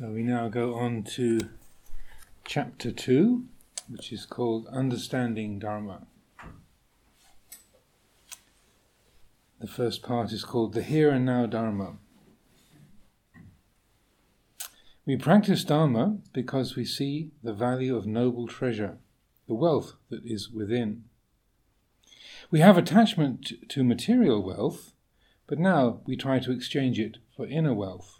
So we now go on to chapter 2, which is called Understanding Dharma. The first part is called The Here and Now Dharma. We practice Dharma because we see the value of noble treasure, the wealth that is within. We have attachment to material wealth, but now we try to exchange it for inner wealth.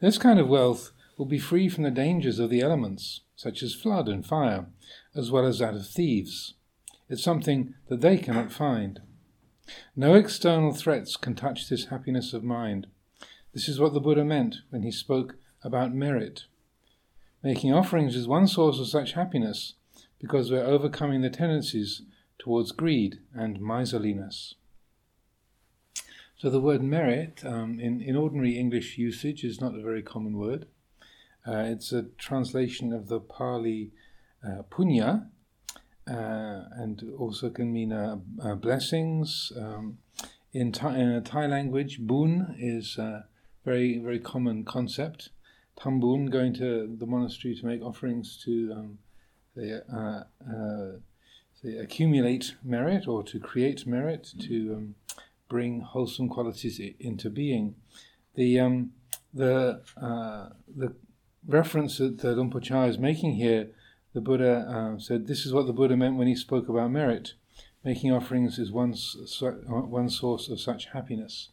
This kind of wealth will be free from the dangers of the elements, such as flood and fire, as well as that of thieves. It's something that they cannot find. No external threats can touch this happiness of mind. This is what the Buddha meant when he spoke about merit. Making offerings is one source of such happiness because we're overcoming the tendencies towards greed and miserliness. So the word merit um, in, in ordinary English usage is not a very common word. Uh, it's a translation of the Pali uh, punya, uh, and also can mean uh, uh, blessings. Um, in, Thai, in Thai language, bun is a very very common concept. Tambun, going to the monastery to make offerings to um, uh, accumulate merit or to create merit to um, bring wholesome qualities into being. The um, the uh, the reference that the Por is making here, the Buddha uh, said this is what the Buddha meant when he spoke about merit. Making offerings is one one source of such happiness.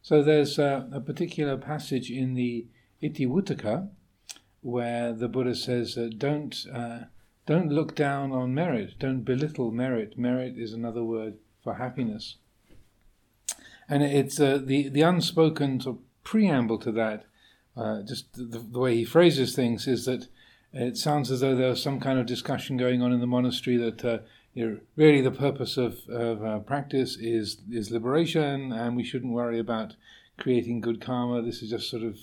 So there's uh, a particular passage in the Itivuttaka where the Buddha says don't uh, don't look down on merit, don't belittle merit. Merit is another word for happiness. And it's uh, the, the unspoken sort of preamble to that, uh, just the, the, way he phrases things, is that it sounds as though there's some kind of discussion going on in the monastery that uh, you know, really the purpose of, of uh, practice is, is liberation and we shouldn't worry about creating good karma. This is just sort of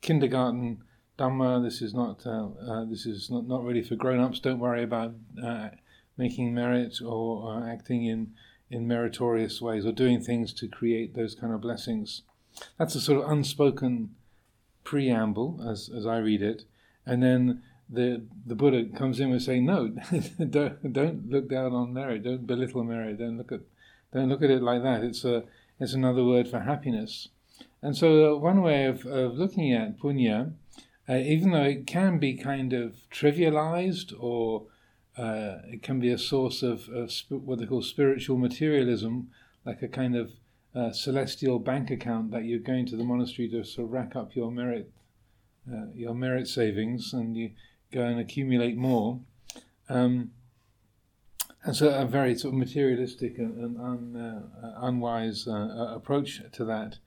kindergarten dhamma. This is not, uh, uh, this is not, not really for grown ups. Don't worry about making merit or acting in in meritorious ways or doing things to create those kind of blessings. That's a sort of unspoken preamble, as, as I read it. And then the the Buddha comes in and saying, no, don't, don't look down on merit, don't belittle merit, don't look at don't look at it like that. It's a it's another word for happiness. And so uh, one way of, of looking at punya, uh, even though it can be kind of trivialized or uh, it can be a source of, of sp- what they call spiritual materialism, like a kind of uh, celestial bank account that you're going to the monastery to sort of rack up your merit, uh, your merit savings, and you go and accumulate more. Um, and so, a very sort of materialistic and, and un, uh, unwise uh, approach to that,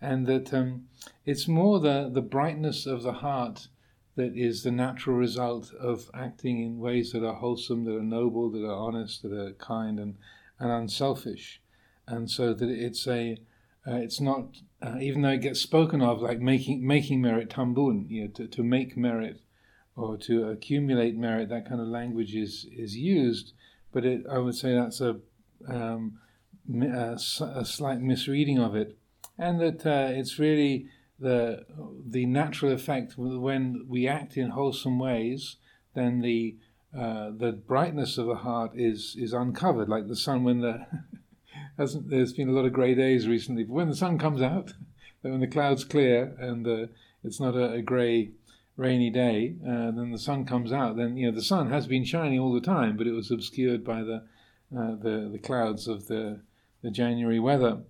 and that um, it's more the the brightness of the heart that is the natural result of acting in ways that are wholesome, that are noble, that are honest, that are kind and, and unselfish. And so that it's a, uh, it's not, uh, even though it gets spoken of like making, making merit tambun, you know, to, to make merit or to accumulate merit, that kind of language is, is used. But it, I would say that's a, um, a, a slight misreading of it. And that uh, it's really the the natural effect when we act in wholesome ways, then the uh, the brightness of the heart is is uncovered, like the sun when the hasn't there's been a lot of grey days recently, but when the sun comes out, when the clouds clear and uh, it's not a, a grey rainy day, uh, then the sun comes out. Then you know the sun has been shining all the time, but it was obscured by the uh, the the clouds of the the January weather.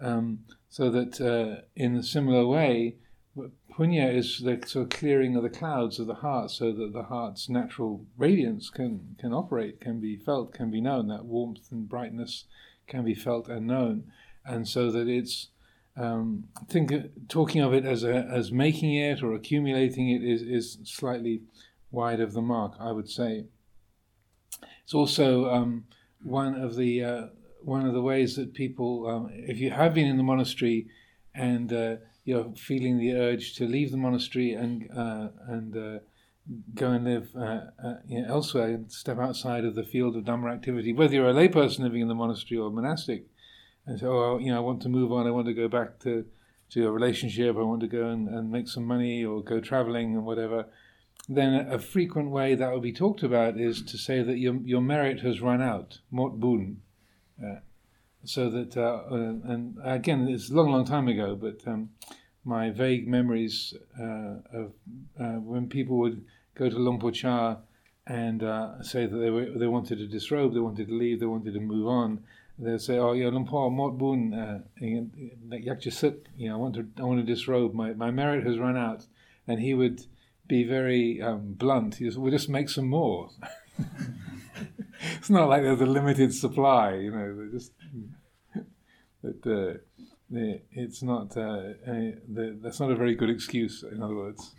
Um, so that uh, in a similar way, punya is the sort of clearing of the clouds of the heart, so that the heart's natural radiance can can operate, can be felt, can be known. That warmth and brightness can be felt and known, and so that it's um, think talking of it as a, as making it or accumulating it is is slightly wide of the mark, I would say. It's also um, one of the uh, one of the ways that people, um, if you have been in the monastery and uh, you're feeling the urge to leave the monastery and uh, and uh, go and live uh, uh, you know, elsewhere and step outside of the field of Dhamma activity, whether you're a layperson living in the monastery or monastic, and say, oh, you know, I want to move on, I want to go back to to a relationship, I want to go and, and make some money or go traveling and whatever, then a, a, frequent way that will be talked about is to say that your, your merit has run out, mort bun. So that, uh, uh, and again, it's a long, long time ago, but um, my vague memories uh, of uh, when people would go to Luang Por Chah and say that they were, they wanted to disrobe, they wanted to leave, they wanted to move on. They'd say, "Oh, yeah, Luang Por Mot Bun, Yak Suk, you know, I want to, I want to disrobe. My my merit has run out." And he would be very um, blunt. He said, "We'll just make some more." it's not like there's a limited supply, you know. Just that uh, it's not uh, a, that's not a very good excuse. In other words,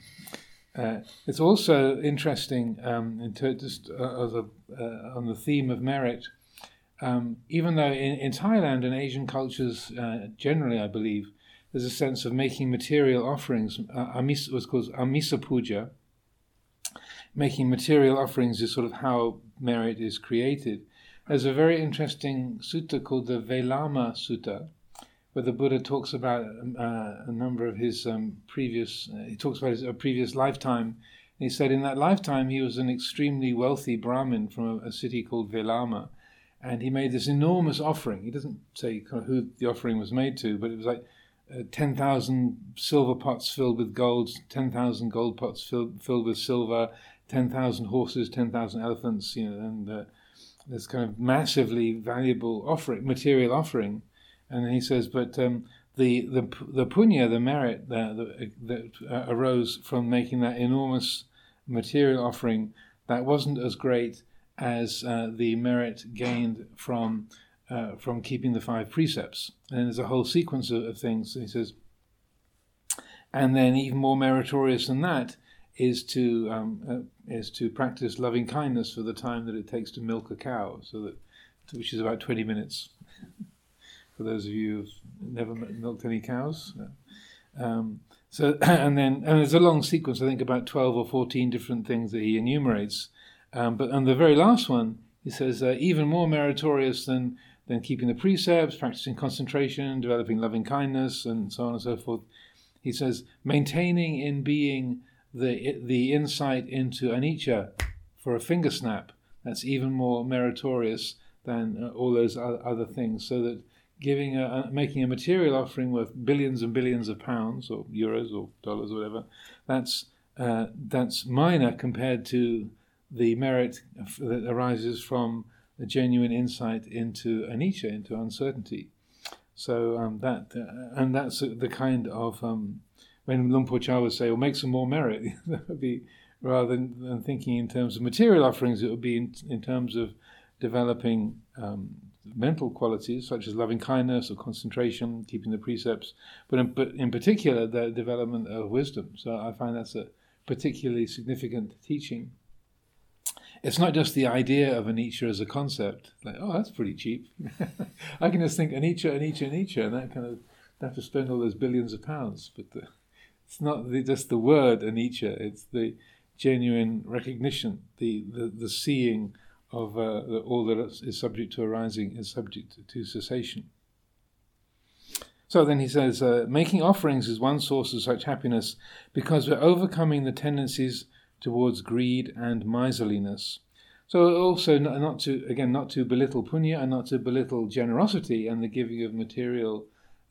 uh, it's also interesting um, ter- just uh, as a, uh, on the theme of merit. Um, even though in, in, Thailand and Asian cultures uh, generally, I believe there's a sense of making material offerings. Uh, amis was called amisa puja. Making material offerings is sort of how merit is created. There's a very interesting sutta called the Velama Sutta, where the Buddha talks about uh, a number of his um, previous. Uh, he talks about his a previous lifetime. He said in that lifetime he was an extremely wealthy Brahmin from a, a city called Velama, and he made this enormous offering. He doesn't say kind of who the offering was made to, but it was like uh, ten thousand silver pots filled with gold, ten thousand gold pots filled filled with silver, ten thousand horses, ten thousand elephants. You know, and uh, this kind of massively valuable offering, material offering and he says, but um, the, the the punya, the merit that, that uh, arose from making that enormous material offering, that wasn't as great as uh, the merit gained from uh, from keeping the five precepts. And there's a whole sequence of, of things. He says, and then even more meritorious than that is to um, uh, is to practice loving kindness for the time that it takes to milk a cow, so that which is about twenty minutes for those of you who've never milked any cows. Um, so, and then, and there's a long sequence, I think about 12 or 14 different things that he enumerates. Um, but on the very last one, he says, uh, even more meritorious than, than keeping the precepts, practicing concentration, developing loving kindness, and so on and so forth. He says, maintaining in being the, the insight into anicca for a finger snap, that's even more meritorious than uh, all those other things. So that giving a, making a material offering worth billions and billions of pounds or euros or dollars or whatever, that's uh, that's minor compared to the merit that arises from a genuine insight into anicca, into uncertainty. So um, that uh, and that's the kind of um, when Luang Por Chah would say, "Well, make some more merit," that would be rather than, than, thinking in terms of material offerings, it would be in, in terms of developing um, mental qualities such as loving kindness or concentration, keeping the precepts, but in, but in particular the development of wisdom. So I find that's a particularly significant teaching. It's not just the idea of anicca as a concept, like, oh, that's pretty cheap. I can just think anicca, anicca, anicca, and that kind of have to spend all those billions of pounds. But the, it's not the, just the word anicca, it's the genuine recognition, the, the, the seeing of uh, all that is subject to arising is subject to cessation. So then he says, uh, making offerings is one source of such happiness because we're overcoming the tendencies towards greed and miserliness. So also not, not to again not to belittle punya and not to belittle generosity and the giving of material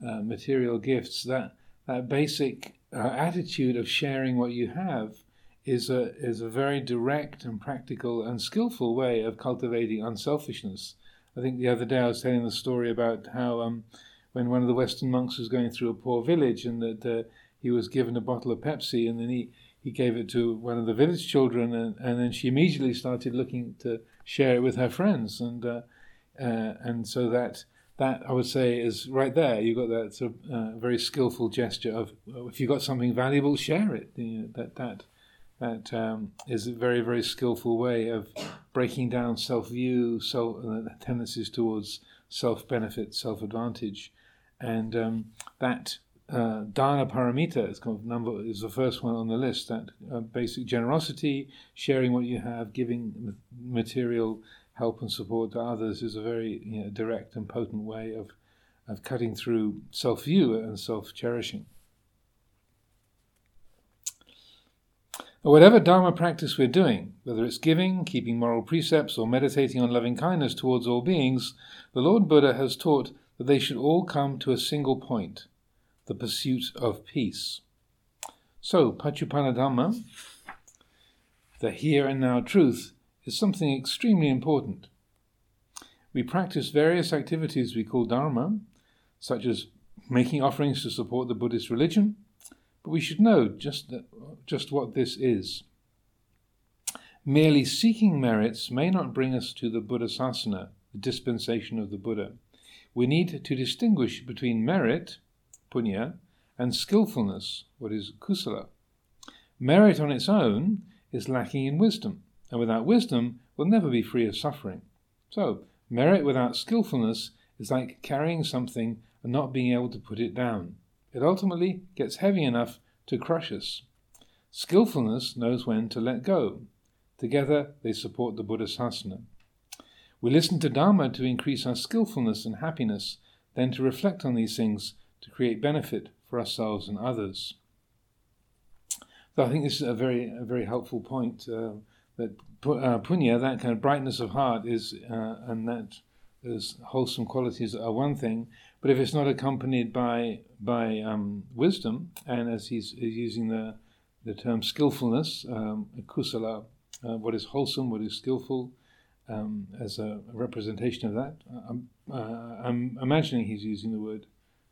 uh, material gifts. That that basic uh, attitude of sharing what you have is a is a very direct and practical and skillful way of cultivating unselfishness. I think the other day I was telling the story about how um, when one of the Western monks was going through a poor village and that uh, he was given a bottle of Pepsi and then he, he gave it to one of the village children and, and then she immediately started looking to share it with her friends and uh, uh, and so that that I would say is right there. You've got that sort of uh, very skillful gesture of if you've got something valuable, share it. You know, that that that um, is a very, very skillful way of breaking down self view, self, uh, tendencies towards self benefit, self advantage. And um, that uh, dana paramita is, of number, is the first one on the list that uh, basic generosity, sharing what you have, giving material help and support to others is a very you know, direct and potent way of, of cutting through self view and self cherishing. Whatever Dharma practice we're doing, whether it's giving, keeping moral precepts, or meditating on loving kindness towards all beings, the Lord Buddha has taught that they should all come to a single point the pursuit of peace. So, Pachupanadhamma, the here and now truth, is something extremely important. We practice various activities we call Dharma, such as making offerings to support the Buddhist religion, but we should know just, that, just what this is. Merely seeking merits may not bring us to the Buddha Sasana, the dispensation of the Buddha. We need to distinguish between merit, punya, and skillfulness, what is kusala. Merit on its own is lacking in wisdom, and without wisdom will never be free of suffering. So, merit without skillfulness is like carrying something and not being able to put it down. It ultimately gets heavy enough to crush us. Skillfulness knows when to let go. Together they support the Buddha Sasana. We listen to Dharma to increase our skillfulness and happiness, then to reflect on these things to create benefit for ourselves and others. So I think this is a very, a very helpful point uh, that uh, punya, that kind of brightness of heart, is uh, and that those wholesome qualities are one thing, but if it's not accompanied by by um, wisdom, and as he's, he's, using the the term skillfulness, um, kusala, uh, what is wholesome, what is skillful, um, as a, a, representation of that, I'm, uh, I'm, imagining he's using the word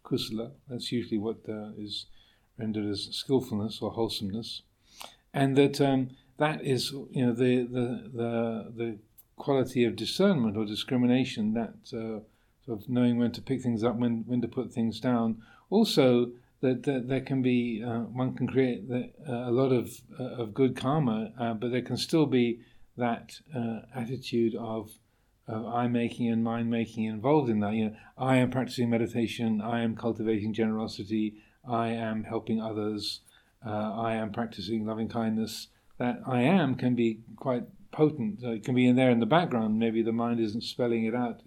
kusala. That's usually what uh, is rendered as skillfulness or wholesomeness, and that um, that is you know the the the, the quality of discernment or discrimination that uh, sort of knowing when to pick things up, when when to put things down. Also, that, that there can be uh, one can create the, uh, a lot of uh, of good karma, uh, but there can still be that attitude of of I making and mind making involved in that. You know, I am practicing meditation. I am cultivating generosity. I am helping others. Uh, I am practicing loving kindness. That I am can be quite potent. it can be in there in the background. Maybe the mind isn't spelling it out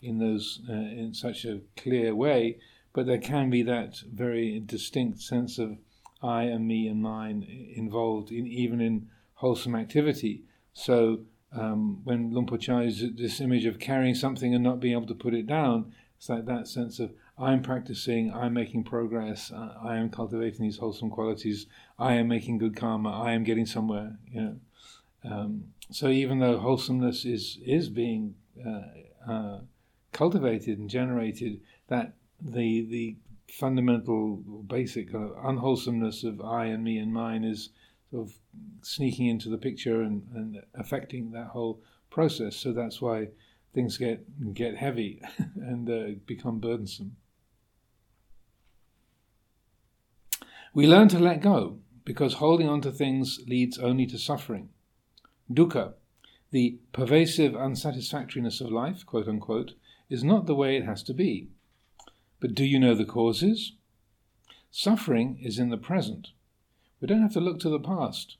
in those uh, in such a clear way, but there can be that very distinct sense of I and me and mine involved in even in wholesome activity. So um, when Luang Por Chah is this image of carrying something and not being able to put it down, it's like that sense of I'm practicing, I'm making progress, uh, I am cultivating these wholesome qualities, I am making good karma, I am getting somewhere. You know. Um, so even though wholesomeness is is being uh, uh, cultivated and generated, that the the fundamental basic unwholesomeness of I and me and mine is sort of sneaking into the picture and, and affecting that whole process. So that's why things get get heavy and uh, become burdensome. We learn to let go because holding on to things leads only to suffering. Dukkha, the pervasive unsatisfactoriness of life, quote unquote, is not the way it has to be. But do you know the causes? Suffering is in the present. We don't have to look to the past.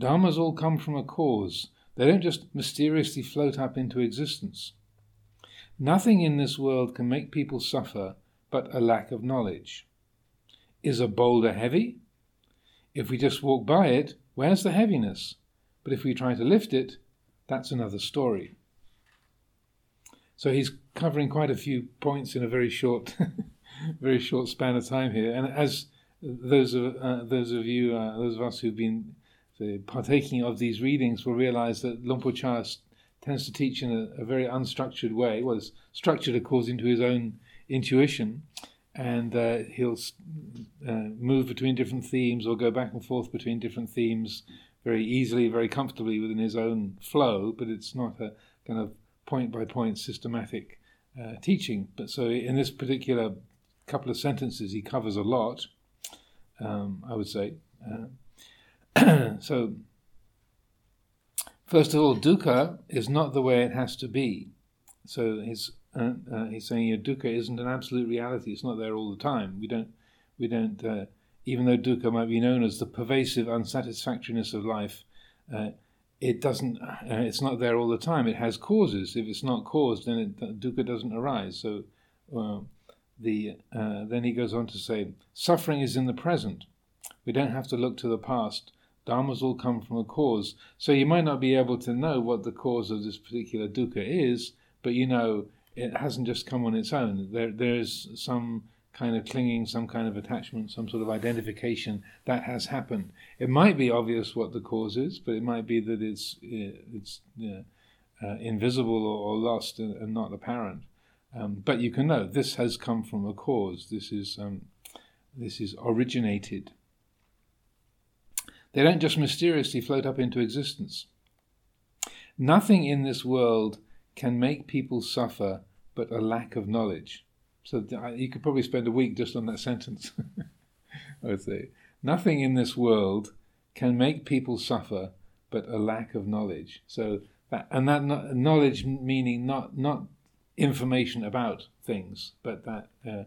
Dharmas all come from a cause. They don't just mysteriously float up into existence. Nothing in this world can make people suffer but a lack of knowledge. Is a boulder heavy? If we just walk by it, where's the heaviness? But if we try to lift it, that's another story. So he's covering quite a few points in a very short, very short span of time here. And as those of uh, those of you, uh, those of us who've been say, partaking of these readings, will realize that Luang Por Chah tends to teach in a, a very unstructured way. Well, it's structured according to his own intuition, and uh, he'll uh, move between different themes or go back and forth between different themes very easily, very comfortably within his own flow, but it's not a kind of point by point systematic uh, teaching. But so in this particular couple of sentences, he covers a lot, um, I would say. Uh, so, first of all, dukkha is not the way it has to be. So he's uh, uh, he's saying your dukkha isn't an absolute reality. It's not there all the time. We don't we don't uh, even though dukkha might be known as the pervasive unsatisfactoriness of life, uh, it doesn't. Uh, it's not there all the time. It has causes. If it's not caused, then it, dukkha doesn't arise. So, the uh, then he goes on to say, suffering is in the present. We don't have to look to the past. Dharmas all come from a cause. So you might not be able to know what the cause of this particular dukkha is, but you know it hasn't just come on its own. There, there's some kind of clinging, some kind of attachment, some sort of identification that has happened. It might be obvious what the cause is, but it might be that it's it's uh, invisible or, or lost and, and, not apparent. Um, but you can know this has come from a cause. This is um, this is originated. They don't just mysteriously float up into existence. Nothing in this world can make people suffer but a lack of knowledge. So you could probably spend a week just on that sentence. I would say nothing in this world can make people suffer but a lack of knowledge. So that, and that knowledge meaning not not information about things, but that uh,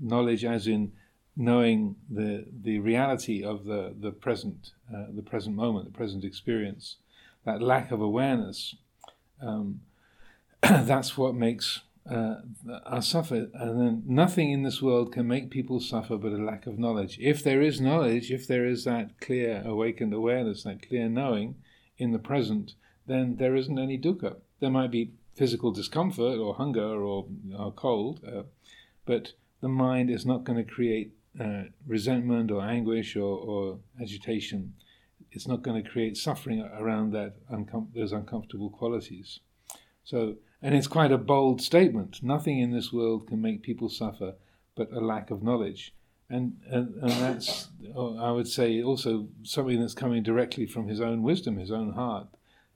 knowledge as in knowing the the reality of the the present uh, the present moment, the present experience. That lack of awareness. Um, that's what makes uh, are suffer, and then nothing in this world can make people suffer but a lack of knowledge. If there is knowledge, if there is that clear awakened awareness, that clear knowing in the present, then there isn't any dukkha. There might be physical discomfort or hunger or, or cold, uh, but the mind is not going to create uh, resentment or anguish or, or, agitation. It's not going to create suffering around that uncom- those uncomfortable qualities. So and it's quite a bold statement. Nothing in this world can make people suffer but a lack of knowledge. And, and, and that's, oh, I would say, also something that's coming directly from his own wisdom, his own heart.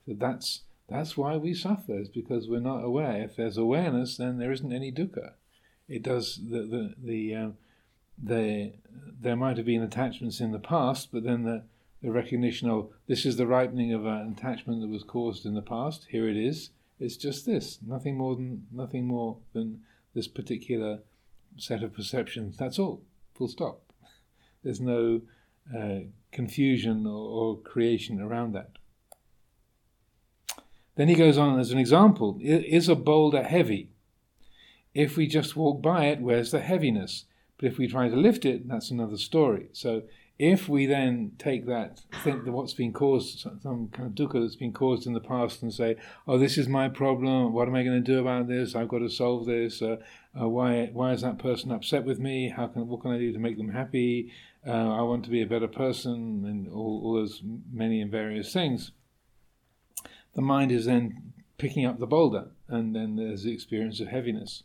So that's, that's why we suffer, is because we're not aware. If there's awareness, then there isn't any dukkha. It does, the, the, the, uh, the, there might have been attachments in the past, but then the, the recognition of this is the ripening of an attachment that was caused in the past, here it is it's just this, nothing more than nothing more than this particular set of perceptions. That's all. Full stop. There's no uh, confusion or, or creation around that. Then he goes on as an example Is a boulder heavy? If we just walk by it, where's the heaviness? But if we try to lift it, that's another story. So if we then take that, think that what's been caused, some kind of dukkha that's been caused in the past, and say, "Oh, this is my problem. What am I going to do about this? I've got to solve this. Uh, uh, why, why is that person upset with me? How can, what can I do to make them happy? Uh, I want to be a better person, and all, all those many and various things." The mind is then picking up the boulder, and then there's the experience of heaviness,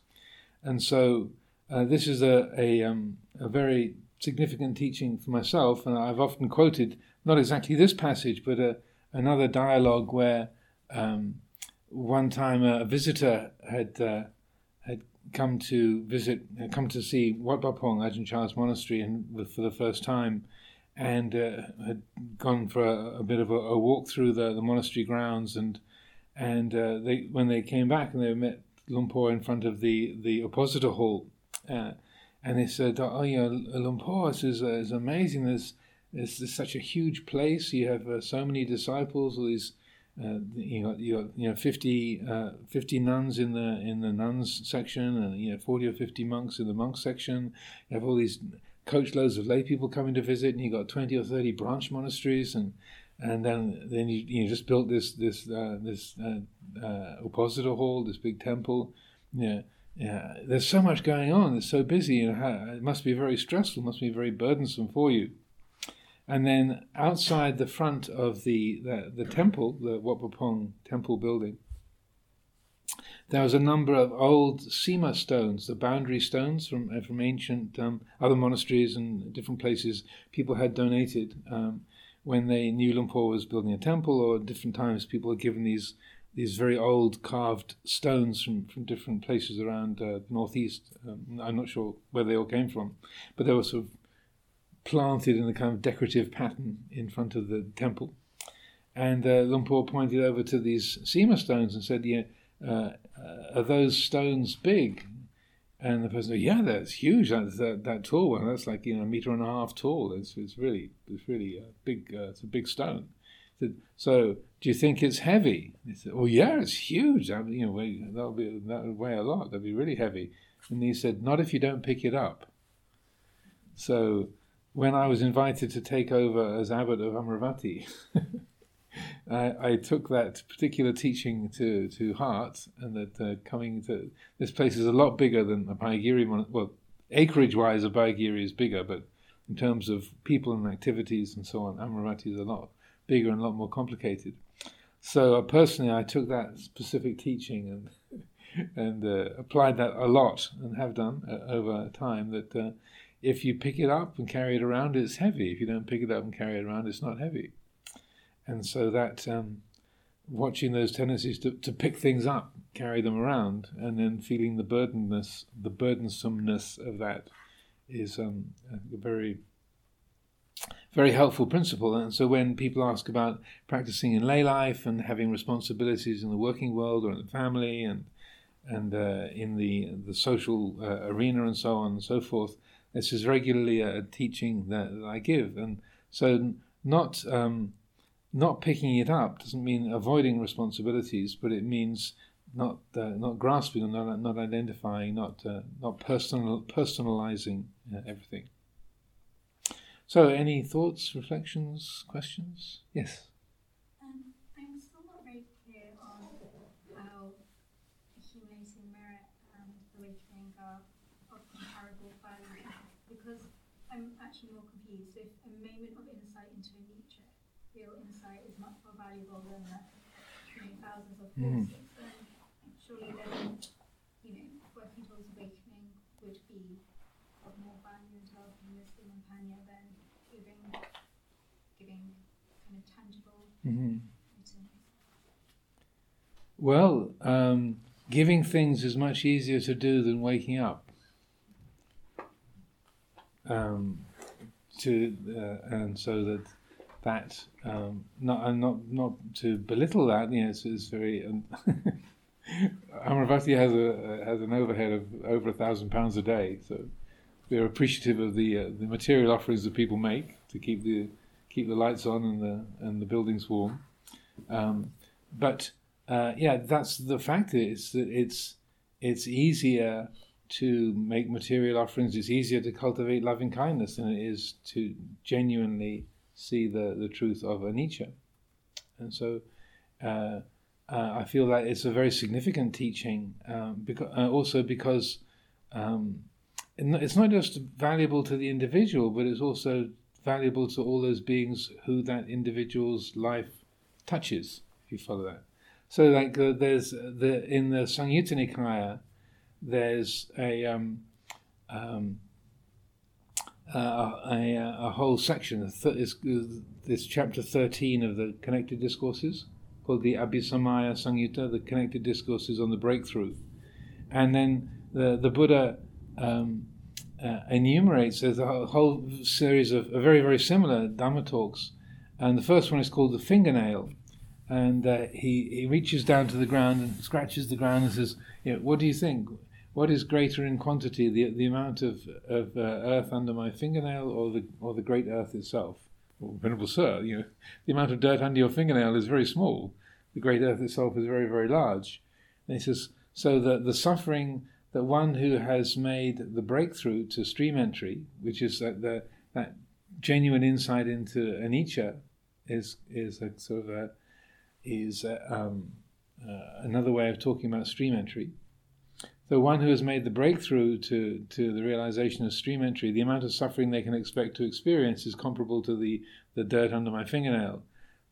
and so uh, this is a a, um, a very significant teaching for myself, and I've often quoted not exactly this passage, but a, another dialogue where um, one time a, visitor had uh, had come to visit, come to see Wat Pah Pong, Ajahn Chah's monastery, and for the first time, and uh, had gone for a, a bit of a, a, walk through the, the monastery grounds, and and uh, they when they came back and they met Luang Por in front of the the Uposatha Hall. Uh, and they said, "Oh, you know, Luang Por is, is amazing. There's, there's, such a huge place. You have uh, so many disciples. All these, uh, you got you got you know 50, uh, 50 nuns in the in the nuns section, and you know forty or fifty monks in the monks section. You have all these coachloads of lay people coming to visit, and you got twenty or thirty branch monasteries, and and then then you you just built this this uh, this uh, uh, uposatha hall, this big temple, yeah." Yeah, there's so much going on. It's so busy. You know, it must be very stressful. Must be very burdensome for you. And then outside the front of the the, the temple, the Wat Pah temple building, there was a number of old sima stones, the boundary stones from uh, from ancient um, other monasteries and different places. People had donated um, when they knew Luang Por was building a temple, or different times people had given these these very old carved stones from, from different places around uh, northeast. Um, I'm not sure where they all came from, but they were sort of planted in a kind of decorative pattern in front of the temple. And uh, Luang Por pointed over to these sima stones and said, "Yeah, uh, are those stones big?" And the person said, "Yeah, that's huge. That's that, that tall one. That's like you know a meter and a half tall. It's it's really it's really a big. Uh, it's a big stone." Said, so do you think it's heavy? He said, well, yeah, it's huge. I mean, you know, that'll be that would weigh a lot. That'll be really heavy. And he said, not if you don't pick it up. So when I was invited to take over as abbot of Amaravati, I, I, took that particular teaching to, to heart, and that uh, coming to this place is a lot bigger than the Abhayagiri. Well, acreage wise, Abhayagiri is bigger, but in terms of people and activities and so on, Amaravati is a lot bigger and a lot more complicated. So uh, personally, I took that specific teaching and and uh, applied that a lot, and have done uh, over time. That uh, if you pick it up and carry it around, it's heavy. If you don't pick it up and carry it around, it's not heavy. And so that um, watching those tendencies to, to pick things up, carry them around, and then feeling the burdenness, the burdensomeness of that, is um, a very very helpful principle. And so when people ask about practicing in lay life and having responsibilities in the working world or in the family and and uh, in the the social uh, arena and so on and so forth, this is regularly a, teaching that, that, I give. And so not um, not picking it up doesn't mean avoiding responsibilities, but it means not uh, not grasping, not not identifying, not uh, not personal personalizing uh, everything. So, any thoughts, reflections, questions? Yes. Um, I'm still not very clear on how accumulating merit and awakening are of comparable value because I'm actually more confused. If a moment of insight into anicca, real insight, is much more valuable than the you know, thousands of courses, mm. then surely then you know working towards awakening would be of more value in developing wisdom and panya than giving, giving kind of tangible mm-hmm. Well, um, giving things is much easier to do than waking up. Um, to uh, and so that that um, not and not not to belittle that, you know, it's, it's very. Um, Amaravati has a has an overhead of over a thousand pounds a day, so we're appreciative of the uh, the material offerings that people make to keep the keep the lights on and the and the buildings warm. Um, but uh, yeah, that's the fact is that it's it's easier to make material offerings. It's easier to cultivate loving kindness than it is to genuinely see the the truth of anicca. And so. Uh, uh, I feel that it's a very significant teaching, um, because, uh, also because um, it's not just valuable to the individual, but it's also valuable to all those beings who that individual's life touches. If you follow that, so like uh, there's the in the Samyutta Nikaya, there's a um, um, uh, a, a, whole section. Th- this chapter thirteen of the Connected Discourses called the Abhisamaya Samyutta, the Connected Discourses on the Breakthrough, and then the the Buddha um, uh, enumerates there's a whole series of very very similar Dhamma talks, and the first one is called the fingernail, and uh, he he reaches down to the ground and scratches the ground and says, you know, "What do you think? What is greater in quantity, the the amount of of uh, earth under my fingernail, or the or the great earth itself?" Well, Venerable Sir, you know, the amount of dirt under your fingernail is very small. The great earth itself is very very large. And he says, so that the suffering that one who has made the breakthrough to stream entry, which is that the, that genuine insight into anicca, is is a sort of a, is a, um, uh, another way of talking about stream entry. The one who has made the breakthrough to, to the realization of stream entry, the amount of suffering they can expect to experience is comparable to the, the dirt under my fingernail.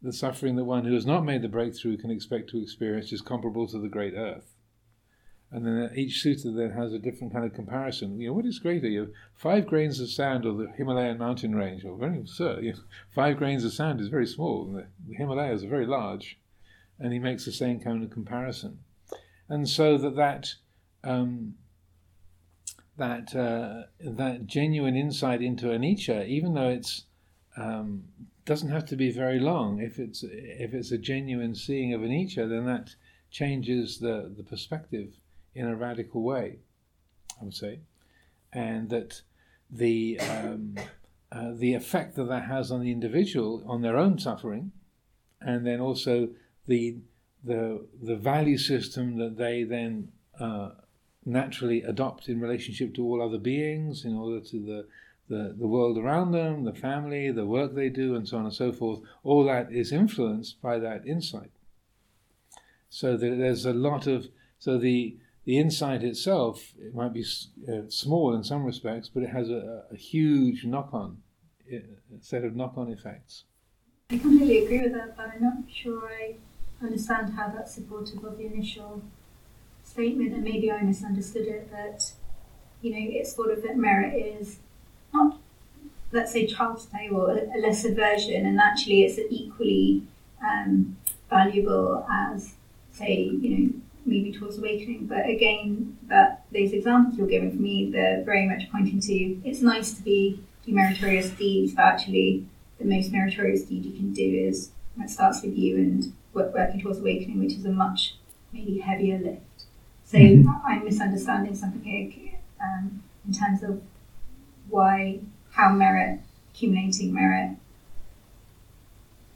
The suffering that one who has not made the breakthrough can expect to experience is comparable to the great earth and then each sutta then has a different kind of comparison. You know, what is greater? You have five grains of sand or the Himalayan mountain range, or very sir, you know, five grains of sand is very small, and the, the Himalayas are very large, and he makes the same kind of comparison, and so that that um, that uh, that genuine insight into anicca, even though it's um, doesn't have to be very long. If it's if it's a genuine seeing of anicca, then that changes the the perspective in a radical way, I would say, and that the um, uh, the effect that that has on the individual, on their own suffering, and then also the the the value system that they then uh, naturally adopt in relationship to all other beings, in order to the the, the world around them, the family, the work they do, and so on and so forth, all that is influenced by that insight. So there's a lot of, so the, the insight itself, it might be uh, small in some respects, but it has a, a huge knock on, a set of knock on effects. I completely agree with that, but I'm not sure I understand how that's supportive of the initial statement, and maybe I misunderstood it that, you know, it's sort of that merit is not, let's say, child's play or a, lesser version, and actually it's equally um, valuable as, say, you know, moving towards awakening. But again, that those examples you're giving for me, they're very much pointing to it's nice to be do meritorious deeds, but actually the most meritorious deed you can do is that starts with you and work, working towards awakening, which is a much maybe heavier lift. So mm-hmm. I'm misunderstanding something here um, in terms of why, how merit, accumulating merit,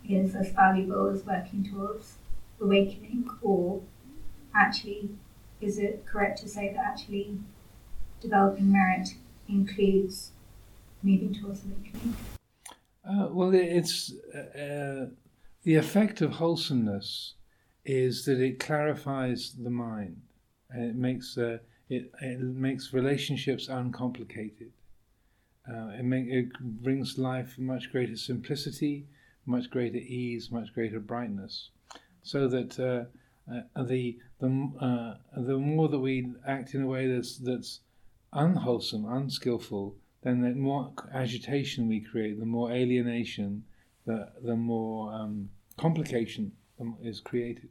is as valuable as working towards awakening, or actually, is it correct to say that actually developing merit includes moving towards awakening? Uh, well, it's uh, uh, the effect of wholesomeness is that it clarifies the mind and it makes uh, it, it makes relationships uncomplicated. Uh, it, make, it brings life much greater simplicity, much greater ease, much greater brightness, so that uh, uh, the the uh, the more that we act in a way that's that's unwholesome, unskillful, then the more agitation we create, the more alienation, the, the more um, complication is created.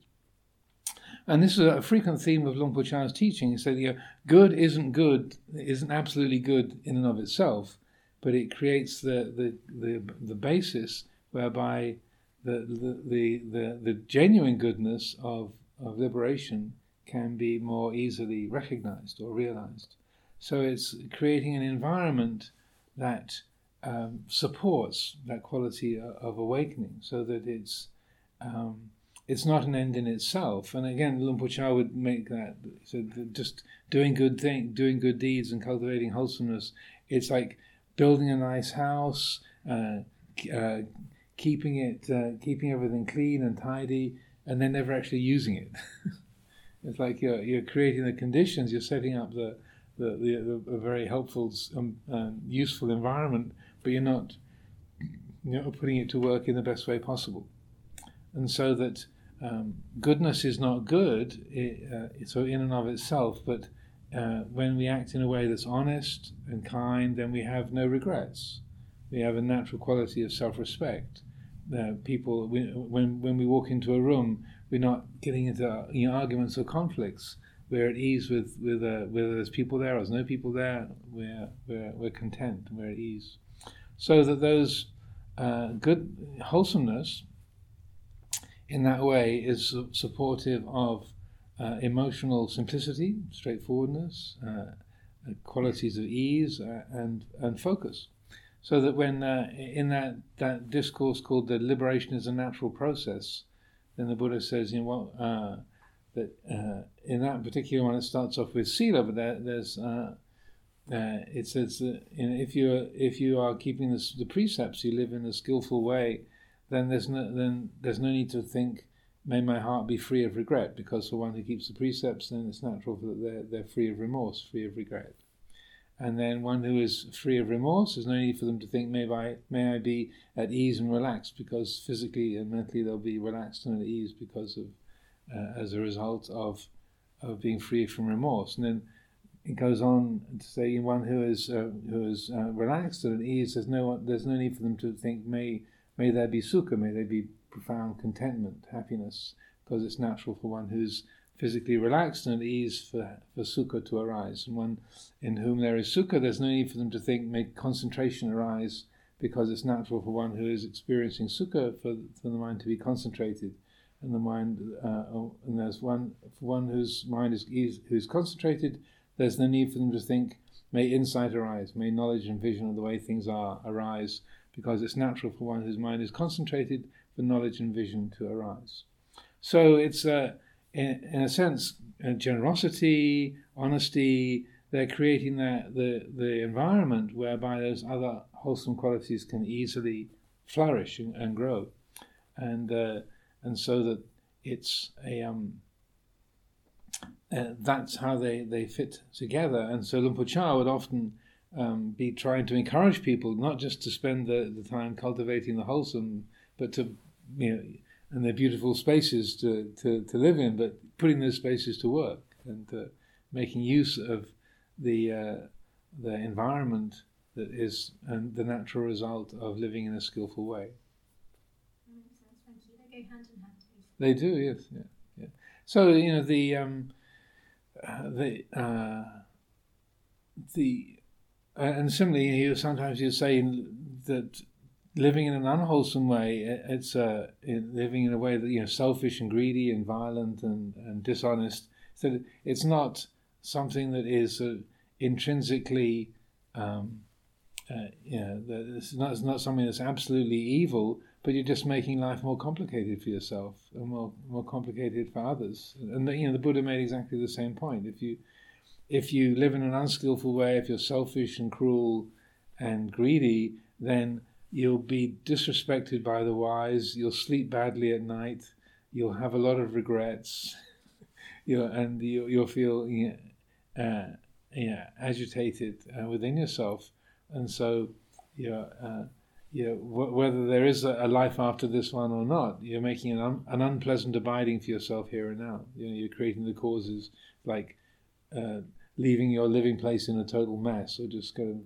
And this is a frequent theme of Luang Por Chah's teaching. He said, you know, good isn't good, isn't absolutely good in and of itself, but it creates the, the, the, the basis whereby the, the, the, the genuine goodness of, of liberation can be more easily recognized or realized. So it's creating an environment that um, supports that quality of awakening, so that it's um, it's not an end in itself. And again, Luang Por Chah would make that so just doing good thing, doing good deeds, and cultivating wholesomeness. It's like building a nice house, uh, uh, keeping it, uh, keeping everything clean and tidy, and then never actually using it. it's like you're you're creating the conditions, you're setting up the the, the, the a very helpful, um, uh, useful environment, but you're not you know, putting it to work in the best way possible. And so that um, goodness is not good, it, uh, so in and of itself, but uh, when we act in a way that's honest and kind, then we have no regrets. We have a natural quality of self-respect. Uh, people, we, when when we walk into a room, we're not getting into you know, arguments or conflicts we're at ease with with uh, whether there's people there or there's no people there. We're we're we're content. We're at ease, so that those uh, good wholesomeness in that way is supportive of uh, emotional simplicity, straightforwardness, uh, uh, qualities of ease, and and focus. So that when in that that discourse called the liberation is a natural process, then the Buddha says, you know what that uh, in that particular one it starts off with sila, but there, there's uh, uh, it says that you know, if you if you are keeping the precepts, you live in a skillful way, then there's no then there's no need to think, may my heart be free of regret, because for one who keeps the precepts, then it's natural that they're they're free of remorse, free of regret. And then one who is free of remorse, there's no need for them to think, may I, may I be at ease and relaxed, because physically and mentally they'll be relaxed and at ease because of uh, as a result of of being free from remorse. And then it goes on to say, one who is uh, who is uh, relaxed and at ease, there's no there's no need for them to think, may may there be sukha, may there be profound contentment, happiness, because it's natural for one who's physically relaxed and at ease for, for sukha to arise. And one in whom there is sukha, there's no need for them to think, make concentration arise, because it's natural for one who is experiencing sukha for, for the mind to be concentrated and the mind, uh, oh, and there's one for one whose mind is, is who's concentrated. There's no need for them to think. May insight arise. May knowledge and vision of the way things are arise, because it's natural for one whose mind is concentrated for knowledge and vision to arise. So it's uh, in, in a sense generosity, honesty, they're creating that the the environment whereby those other wholesome qualities can easily flourish and, and grow, and uh, and so that it's a um, uh, that's how they, they fit together. And so Luang Por Chah would often um, be trying to encourage people not just to spend the, the time cultivating the wholesome, but to you know and they're beautiful spaces to, to, to live in, but putting those spaces to work and uh, making use of the uh, the environment that is the natural result of living in a skillful way. They do, yes, yeah. So you know the um, uh, the uh, the uh, and similarly, you sometimes you say that living in an unwholesome way, it's uh, living in a way that you know selfish and greedy and violent and, and dishonest. So it's not something that is uh, intrinsically, um, uh, you know, it's not, it's not something that's absolutely evil, but you're just making life more complicated for yourself and more more complicated for others. And the, you know, the Buddha made exactly the same point. If you if you live in an unskillful way, if you're selfish and cruel and greedy, then you'll be disrespected by the wise. You'll sleep badly at night. You'll have a lot of regrets. you and you, will feel you uh, yeah, agitated uh, within yourself, and so you know, uh, you know, w- whether there is a, a, life after this one or not, you're making an, un- an unpleasant abiding for yourself here and now. You know, you're creating the causes like uh, leaving your living place in a total mess, or just kind of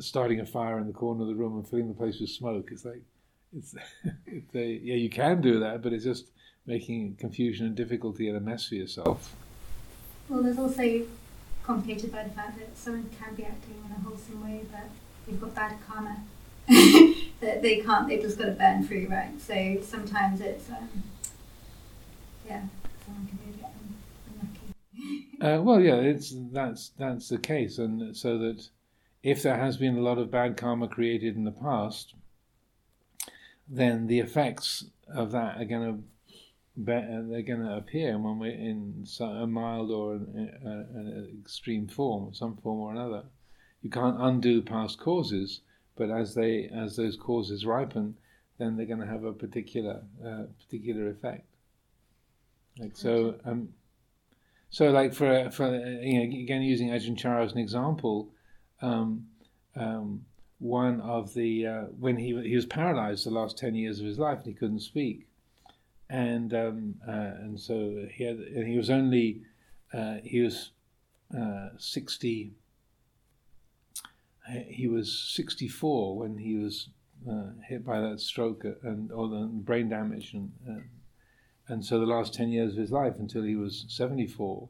starting a fire in the corner of the room and filling the place with smoke. It's like it's, it's a, yeah, you can do that, but it's just making confusion and difficulty and a mess for yourself. Well, there's also complicated by the fact that someone can be acting in a wholesome way, but they've got bad karma that they can't. They've just got to burn through, right? So sometimes it's um, yeah, someone can be a bit unlucky. uh, well, yeah, it's that's that's the case, and so that if there has been a lot of bad karma created in the past, then the effects of that are going to they're going to appear when we're in a mild or an, an, extreme form, some form or another. You can't undo past causes, but as they as those causes ripen, then they're going to have a particular uh, particular effect. Like so, um, so like for for you know again using Ajahn Chah as an example, um, um, one of the uh, when he he was paralyzed the last ten years of his life and he couldn't speak and um, uh, and so he had and he was only uh, he was uh, sixty. He was sixty four when he was uh, hit by that stroke and or the brain damage and uh, and so the last ten years of his life until he was seventy four,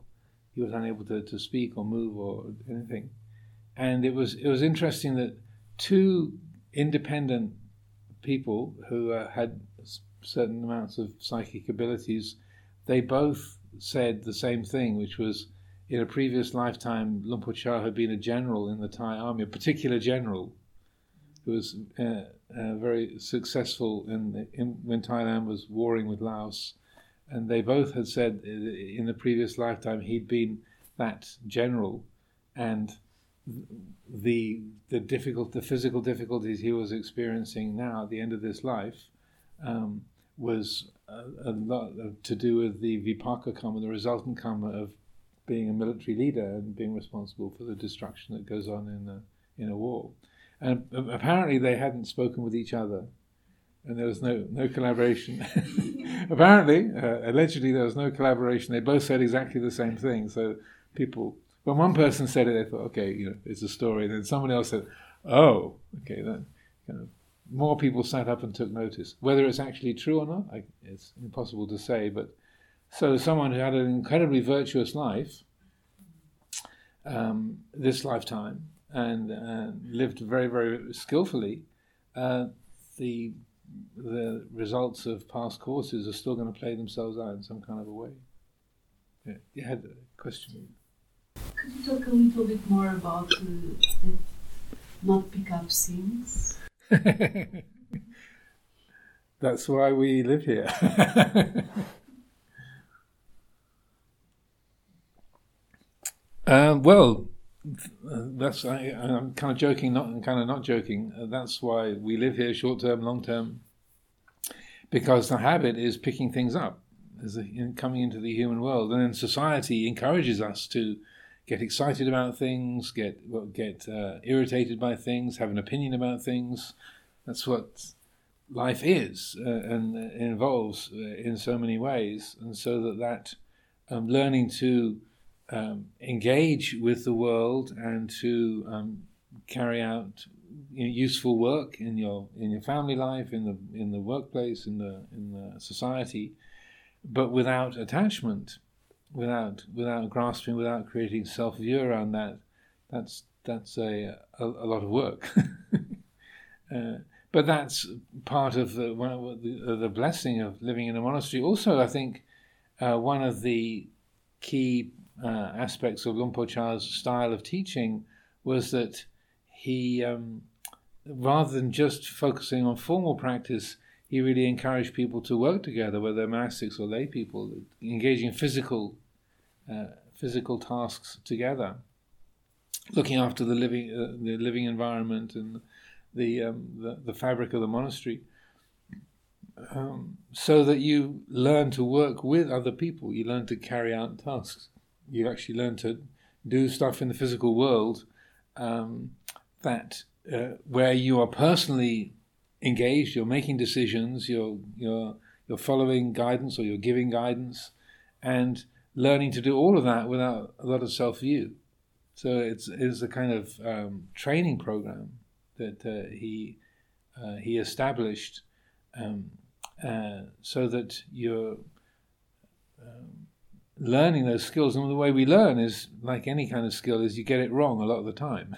he was unable to, to speak or move or anything, and it was it was interesting that two independent people who uh, had certain amounts of psychic abilities, they both said the same thing, which was in a previous lifetime, Luang Por Chah had been a general in the Thai army, a particular general who was uh, uh, very successful in, in, when Thailand was warring with Laos. And they both had said in the previous lifetime he'd been that general, and the the difficult the physical difficulties he was experiencing now at the end of this life um, was a, a lot to do with the vipaka karma, the resultant karma of being a military leader and being responsible for the destruction that goes on in a, in a war. And apparently they hadn't spoken with each other, and there was no, no collaboration. apparently, uh, allegedly, there was no collaboration. They both said exactly the same thing. So people, when one person said it, they thought, okay, you know, it's a story. Then someone else said, oh, okay, then more people sat up and took notice. Whether it's actually true or not, I, it's impossible to say. But so someone who had an incredibly virtuous life, um, this lifetime, and uh, lived very, very skillfully, uh, the the results of past courses are still going to play themselves out in some kind of a way. Yeah, you had a question. Could you talk a little bit more about uh, not pick up sins? That's why we live here. uh, well, that's I, am kind of joking, not kind of not joking. That's why we live here, short term, long term, because the habit is picking things up, in, coming into the human world, and then society encourages us to get excited about things, get get uh, irritated by things, have an opinion about things. That's what life is uh, and involves uh, in so many ways, and so that that um, learning to um, engage with the world and to um, carry out you know, useful work in your in your family life, in the in the workplace, in the in the society, but without attachment, without without grasping, without creating self view around that. That's that's a a, a lot of work. uh, but that's part of the, the, the blessing of living in a monastery. Also, I think uh, one of the key uh, aspects of Luang Por Chah's style of teaching was that he, um, rather than just focusing on formal practice, he really encouraged people to work together, whether monastics or lay people, engaging in physical, uh, physical tasks together, looking after the living, uh, the living environment and the, um, the, the fabric of the monastery, um, so that you learn to work with other people. You learn to carry out tasks. You actually learn to do stuff in the physical world um, that uh, where you are personally engaged. You're making decisions. You're you're you're following guidance or you're giving guidance, and learning to do all of that without a lot of self view. So it's it's a kind of um, training program that uh, he uh, he established um, uh, so that you're um, learning those skills. And the way we learn is like any kind of skill is you get it wrong a lot of the time.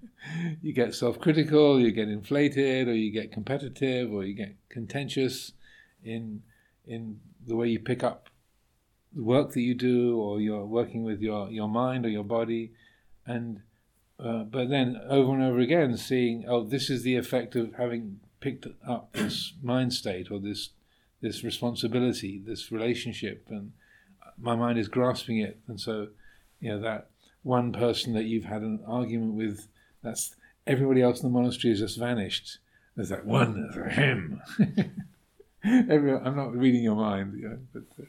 you get self-critical, you get inflated, or you get competitive, or you get contentious in in the way you pick up work that you do, or you're working with your, your mind or your body, and uh, but then over and over again, seeing, oh, this is the effect of having picked up this mind state or this this responsibility, this relationship, and my mind is grasping it, and so you know that one person that you've had an argument with, that's everybody else in the monastery has just vanished. There's that one, there's him. Everyone, I'm not reading your mind, you but uh,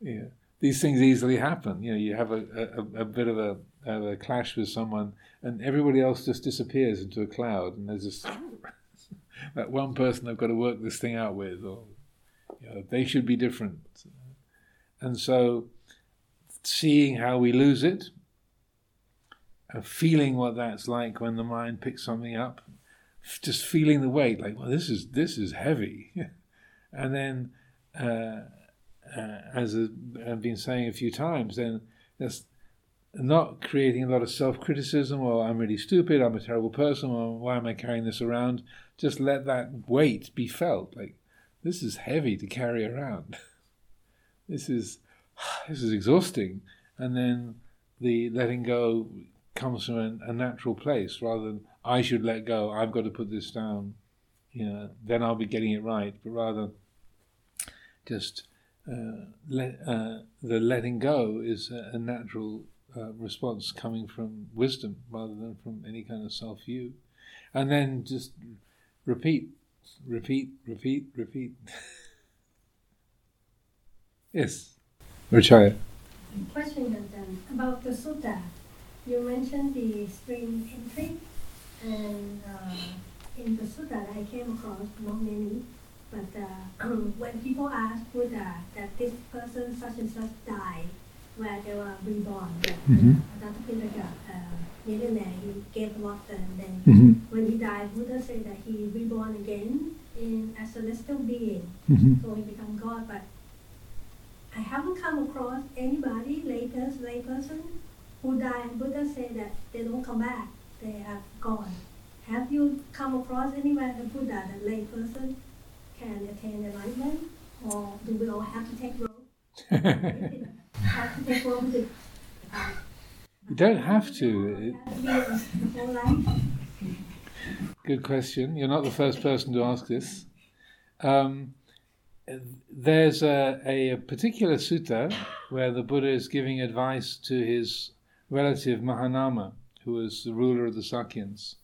yeah, these things easily happen. You know, you have a, a, a bit of a, a clash with someone, and everybody else just disappears into a cloud, and there's just that one person I've got to work this thing out with, or you know, they should be different. And so, seeing how we lose it, uh, feeling what that's like when the mind picks something up, just feeling the weight, like, well, this is this is heavy, and then, uh, uh, as I've been saying a few times, then that's not creating a lot of self criticism or I'm really stupid, I'm a terrible person, or why am I carrying this around? Just let that weight be felt. Like, this is heavy to carry around. this is this is exhausting. And then the letting go comes from a, a, natural place rather than I should let go, I've got to put this down, you know, then I'll be getting it right. But rather just uh, let, uh, the letting go is a, a natural uh, response coming from wisdom rather than from any kind of self view. And then just repeat, repeat, repeat, repeat. yes, Richaya. Question then about the sutta. You mentioned the stream entry, and uh, in the sutta I came across not many, but uh, when people ask Buddha that this person such and such died, where they were reborn. Mm-hmm. Datapilaka, uh, millionaire, he gave a lot and then mm-hmm. when he died, Buddha said that he reborn again in a celestial being. Mm-hmm. So he become God. But I haven't come across anybody, latest lay person, who died and Buddha said that they don't come back, they have gone. Have you come across anywhere the Buddha, the lay person, can attain enlightenment? Or do we all have to take road? You don't have to. Good question. You're not the first person to ask this. Um, there's a, a, particular sutta where the Buddha is giving advice to his relative Mahanama, who was the ruler of the Sakyans.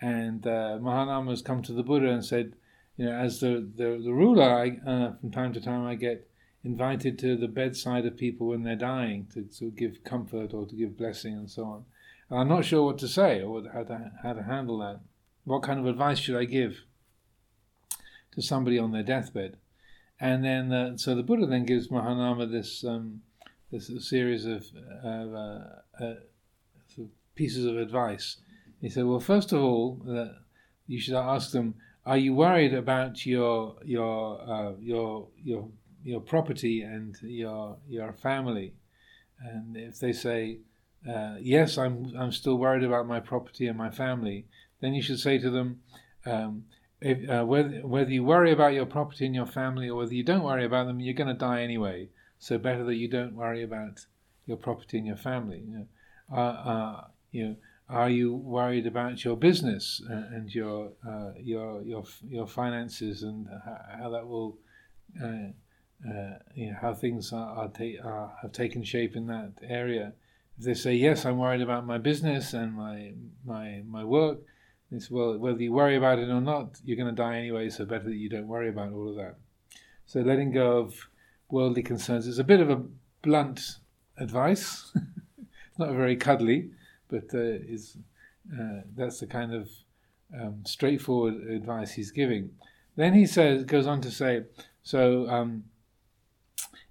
And uh, Mahanama has come to the Buddha and said, you know, as the, the, the ruler, I, uh, from time to time I get invited to the bedside of people when they're dying to, to give comfort or to give blessing and so on. And I'm not sure what to say or how to, how to handle that. What kind of advice should I give to somebody on their deathbed? And then, uh, so the Buddha then gives Mahanama this um, this series of uh, uh, pieces of advice. He said, "Well, first of all, uh, you should ask them: Are you worried about your your uh, your your your property and your your family?" And if they say, uh, "Yes, I'm I'm still worried about my property and my family," then you should say to them. Um, if, uh, whether, whether you worry about your property and your family or whether you don't worry about them, you're going to die anyway. So better that you don't worry about your property and your family. You know, uh, uh, you know, are you worried about your business and your uh, your your your finances and how, that will uh, uh, you know, how things are, are, ta- are, have taken shape in that area? If they say yes, I'm worried about my business and my my my work it's, well, whether you worry about it or not, you're going to die anyway, so better that you don't worry about all of that. So letting go of worldly concerns is a bit of a blunt advice. it's not very cuddly, but uh, is uh, that's the kind of um, straightforward advice he's giving. Then he says, goes on to say, so um,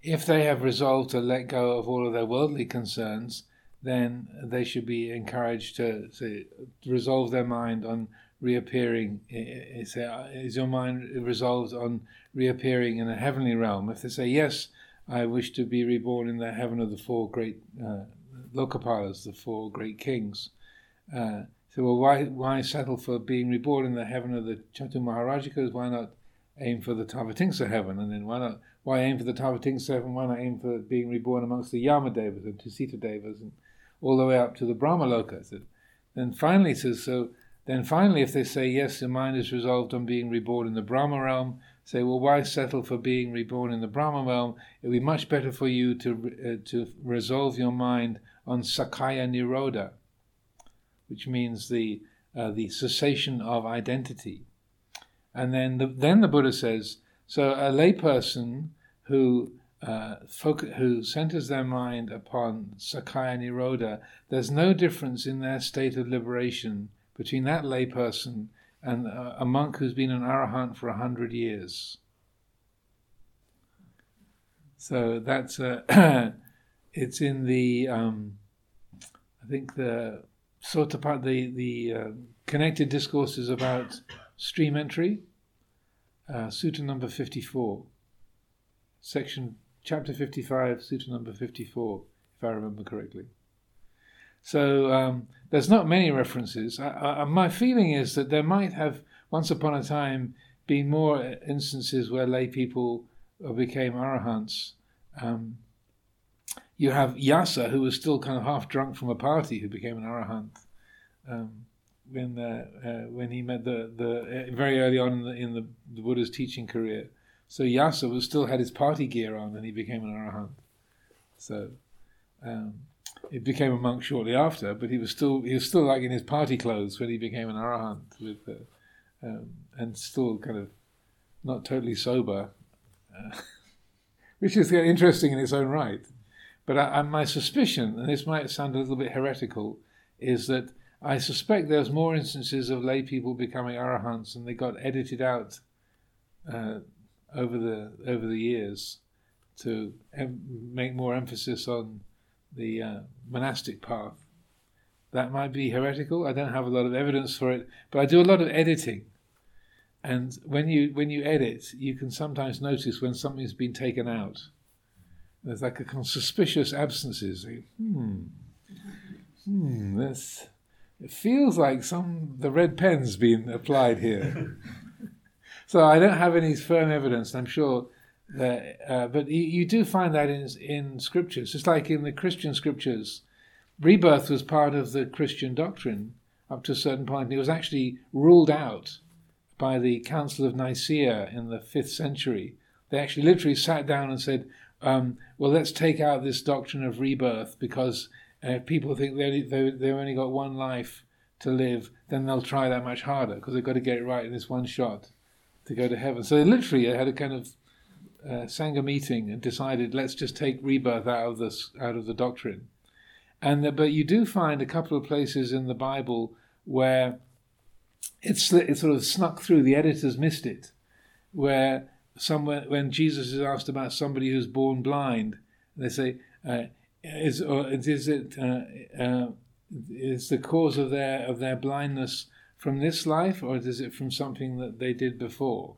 if they have resolved to let go of all of their worldly concerns, then they should be encouraged to, to resolve their mind on reappearing. Say, is your mind resolved on reappearing in a heavenly realm? If they say, yes, I wish to be reborn in the heaven of the four great uh, Lokapalas, the four great kings. Uh, so, well, why why settle for being reborn in the heaven of the Chatu Maharajakas? Why not aim for the Tavatimsa heaven? And then why not why aim for the Tavatimsa heaven? Why not aim for being reborn amongst the Yamadevas and Tusita Devas and all the way up to the Brahmaloka. So then finally says so. Then finally, if they say yes, the mind is resolved on being reborn in the Brahma realm, say, well, why settle for being reborn in the Brahma realm? It would be much better for you to uh, to resolve your mind on Sakkaya Nirodha, which means the uh, the cessation of identity. And then the, then the Buddha says, so a layperson who uh, who centers their mind upon Sakkaya Nirodha, there's no difference in their state of liberation between that layperson and uh, a monk who's been an arahant for a hundred years. So that's uh, it's in the um, I think the Sotapat the the uh, connected discourses about stream entry, uh, sutta number fifty four, section chapter 55, sutta number 54, if I remember correctly. So um, there's not many references. I, I, my feeling is that there might have, once upon a time, been more instances where lay people became arahants. Um, you have Yasa, who was still kind of half drunk from a party, who became an arahant um, when uh, uh, when he met the the uh, very early on in the, in the, the Buddha's teaching career. So Yasa was still had his party gear on, and he became an arahant. So um, he became a monk shortly after, but he was still he was still like in his party clothes when he became an arahant, with uh, um, and still kind of not totally sober, uh, which is interesting in its own right. But I, I, my suspicion, and this might sound a little bit heretical, is that I suspect there's more instances of lay people becoming arahants, and they got edited out. Uh, over the over the years to em- make more emphasis on the uh, monastic path. That might be heretical. I don't have a lot of evidence for it, but I do a lot of editing. And when you when you edit, you can sometimes notice when something's been taken out. There's like a kind of suspicious absences. Hmm. Hmm. This. It feels like some the red pen's been applied here. So I don't have any firm evidence. I'm sure that, uh, but you, you, do find that in in scriptures. It's like in the Christian scriptures, rebirth was part of the Christian doctrine up to a certain point. It was actually ruled out by the Council of Nicaea in the fifth century. They actually literally sat down and said, um, "Well, let's take out this doctrine of rebirth because." And if people think they only, they, they've only got one life to live, then they'll try that much harder because they've got to get it right in this one shot to go to heaven. So they literally had a kind of uh, Sangha meeting and decided let's just take rebirth out of this out of the doctrine. And the, but you do find a couple of places in the Bible where it's it sort of snuck through. The editors missed it, where somewhere when Jesus is asked about somebody who's born blind, they say, uh, "Is or is it uh, uh, is the cause of their of their blindness from this life, or is it from something that they did before?"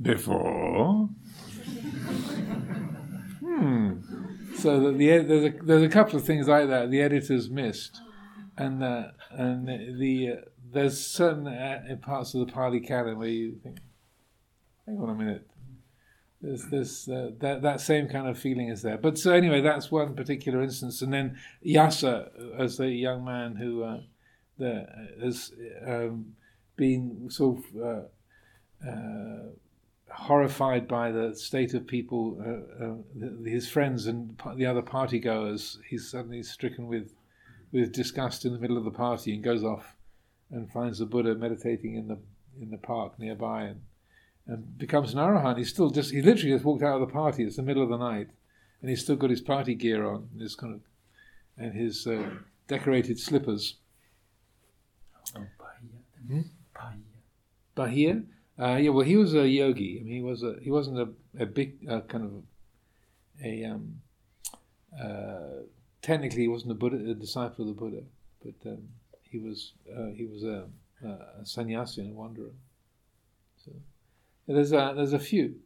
Before. hmm. So that the there's a there's a couple of things like that the editors missed, and uh, and the, uh, there's certain uh, parts of the Pali Canon where you think, hang on a minute, there's this uh, that that same kind of feeling is there. But so anyway, that's one particular instance, and then Yasa as the young man who uh, the, has um, been sort of. Uh, horrified by the state of people, uh, uh, his friends and the other party goers, he's suddenly stricken with, with disgust in the middle of the party and goes off and finds the Buddha meditating in the in the park nearby and, and becomes an arahant. He's still just he literally just walked out of the party. It's the middle of the night, and he's still got his party gear on, his kind of and his uh, decorated slippers. Oh, Bahia. Hmm? Bahia. Bahia. Uh, yeah, well, he was a yogi. I mean, he was a he wasn't a, a big uh, kind of a um, uh, technically he wasn't a Buddha, a disciple of the Buddha, but um, he was uh, he was a, a sannyasi and a wanderer. So there's a there's a few.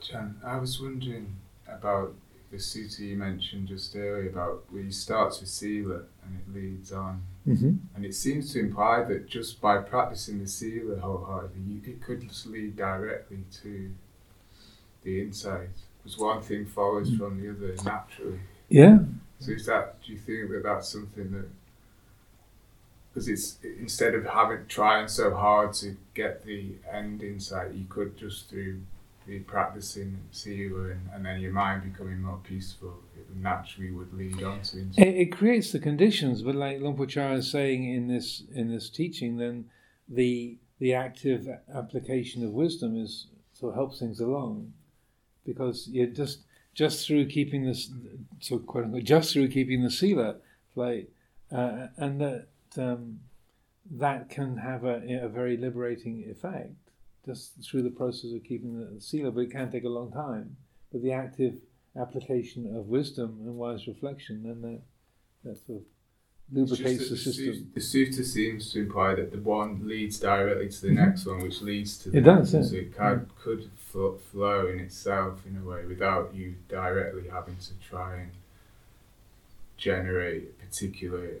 Jan, I was wondering about the sutta you mentioned just earlier about where you start with sila and it leads on. Mm-hmm. And it seems to imply that just by practicing the sila wholeheartedly, you, it could just lead directly to the insight. Because one thing follows from the other naturally. Yeah. So is that? Do you think that that's something that? Because it's instead of having trying so hard to get the end insight, you could just through the practicing sila and, and then your mind becoming more peaceful, it naturally would lead on to insight. It, it creates the conditions, but like Chah is saying in this in this teaching, then the the active application of wisdom is sort of helps things along, because you just just through keeping this so quote unquote just through keeping the sila, like uh, and that um, that can have a, a very liberating effect just through the process of keeping the sila, but it can take a long time. But the active application of wisdom and wise reflection, then that, that sort of lubricates the, the system. The sutta seems to imply that the one leads directly to the next one, which leads to the It does, yeah. So it can, could flo- flow in itself in a way without you directly having to try and generate a particular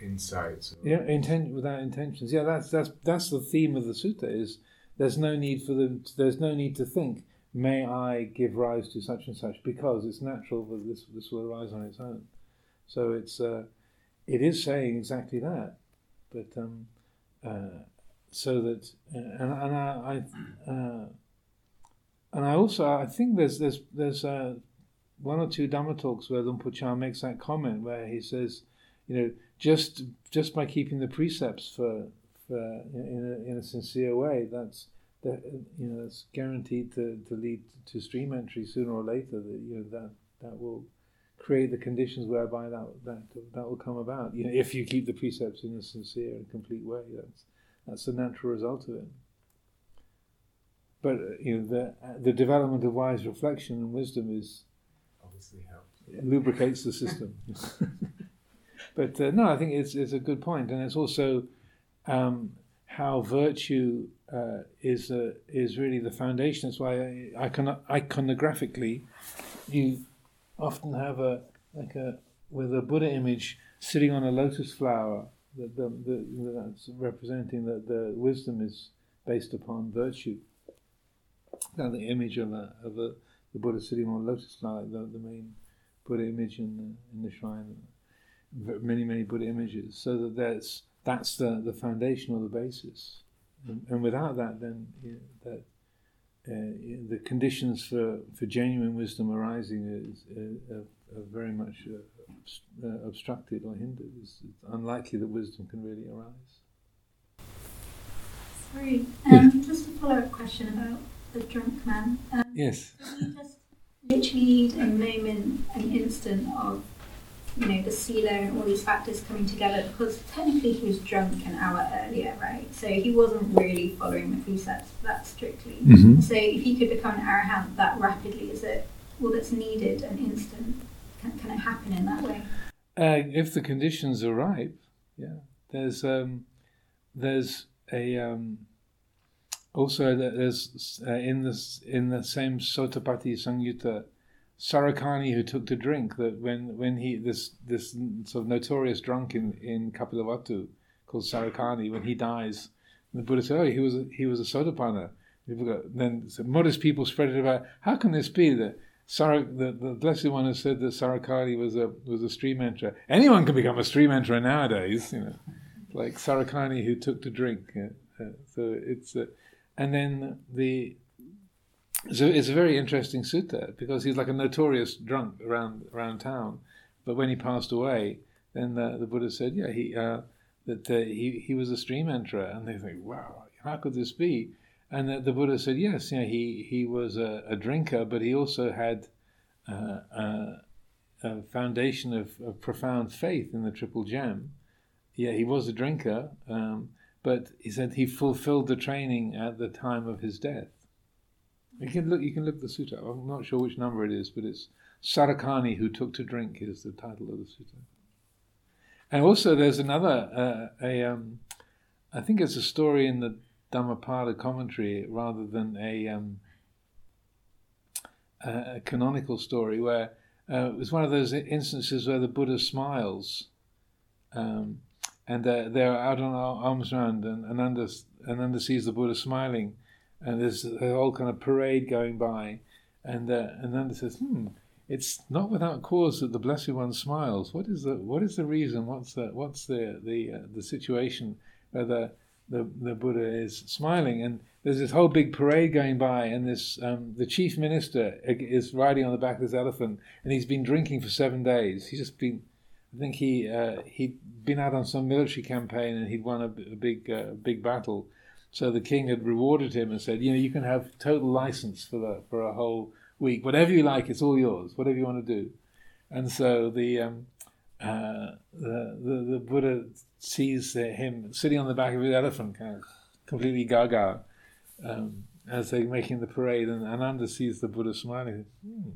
insights. Yeah, intent without intentions. Yeah, that's that's that's the theme of the sutta. Is there's no need for them. There's no need to think. May I give rise to such and such because it's natural that this this will arise on its own. So it's uh, it is saying exactly that, but um, uh, so that uh, and and I, I uh, and I also I think there's there's there's uh, one or two Dhamma talks where Por makes that comment where he says, you know, just just by keeping the precepts for for in a, in a sincere way, that's that you know it's guaranteed to, to lead to stream entry sooner or later. That you know that that will create the conditions whereby that that that will come about. You know, if you keep the precepts in a sincere and complete way, that's that's the natural result of it. But uh, you know the the development of wise reflection and wisdom is obviously helps. lubricates the system. but uh, no, I think it's it's a good point, and it's also um, how virtue uh, is uh, is really the foundation. That's why icon- iconographically, you often have a like a with a Buddha image sitting on a lotus flower. That the, the, that's representing that the wisdom is based upon virtue. Now the image of a, of a, the Buddha sitting on a lotus flower, the, the main Buddha image in the, in the shrine, many many Buddha images, so that that's that's the, the foundation or the basis, and, and without that, then you know, that uh, the conditions for, for genuine wisdom arising is, uh, are, are very much uh, uh, obstructed or hindered. It's, it's unlikely that wisdom can really arise. Sorry, um, just a follow up question about the drunk man. Um, Yes. Can you just literally need a moment, an instant of, you know, the sila and all these factors coming together? Because technically he was drunk an hour earlier, right? So he wasn't really following the precepts that strictly. Mm-hmm. So if he could become an arahant that rapidly, is it all that's needed and instant? Can, can it happen in that way? Uh, if the conditions are ripe, yeah. There's um, there's a um, also th- there's uh, in this in the same Sotapatti Samyutta, Sarakani who took to drink that when when he this this sort of notorious drunk in in Kapilavatthu called Sarakani when he dies, the Buddha said, oh he was a, he was a Sotapanna. Then so modest people spread it about. How can this be that? Sar- the, the Blessed One has said that Sarakani was a was a stream enterer. Anyone can become a stream enterer nowadays, you know, like Sarakani who took to drink. Uh, uh, so it's uh, and then the so it's a very interesting sutta because he's like a notorious drunk around around town, but when he passed away, then the, the Buddha said, yeah, he uh, that uh, he he was a stream enterer, and they think, wow, how could this be? And the, the Buddha said, yes, know, he, he was a, a drinker, but he also had uh, uh, a foundation of, of profound faith in the Triple Gem. Yeah, he was a drinker, um, but he said he fulfilled the training at the time of his death. You can look. You can look the sutta. I'm not sure which number it is, but it's Sarakani who took to drink is the title of the sutta. And also, there's another uh, a um, I think it's a story in the Dhammapada commentary rather than a, um, a canonical story where uh, it was one of those instances where the Buddha smiles, um, and uh, they're out on ar- alms round, and Ananda, Ananda sees the Buddha smiling, and there's a whole kind of parade going by, and uh, Ananda says, "Hmm, it's not without cause that the Blessed One smiles. What is the what is the reason? What's the what's the the uh, the situation where the the, the Buddha is smiling, and there's this whole big parade going by, and this um, the chief minister is riding on the back of this elephant, and he's been drinking for seven days. He's just been, I think he uh, he'd been out on some military campaign, and he'd won a big uh, big battle. So the king had rewarded him and said, you know, you can have total license for the for a whole week, whatever you like, it's all yours, whatever you want to do. And so the um, uh, the, the the Buddha sees him sitting on the back of his elephant, kind of completely gaga, um, as they're making the parade, and Ananda sees the Buddha smiling. Hmm.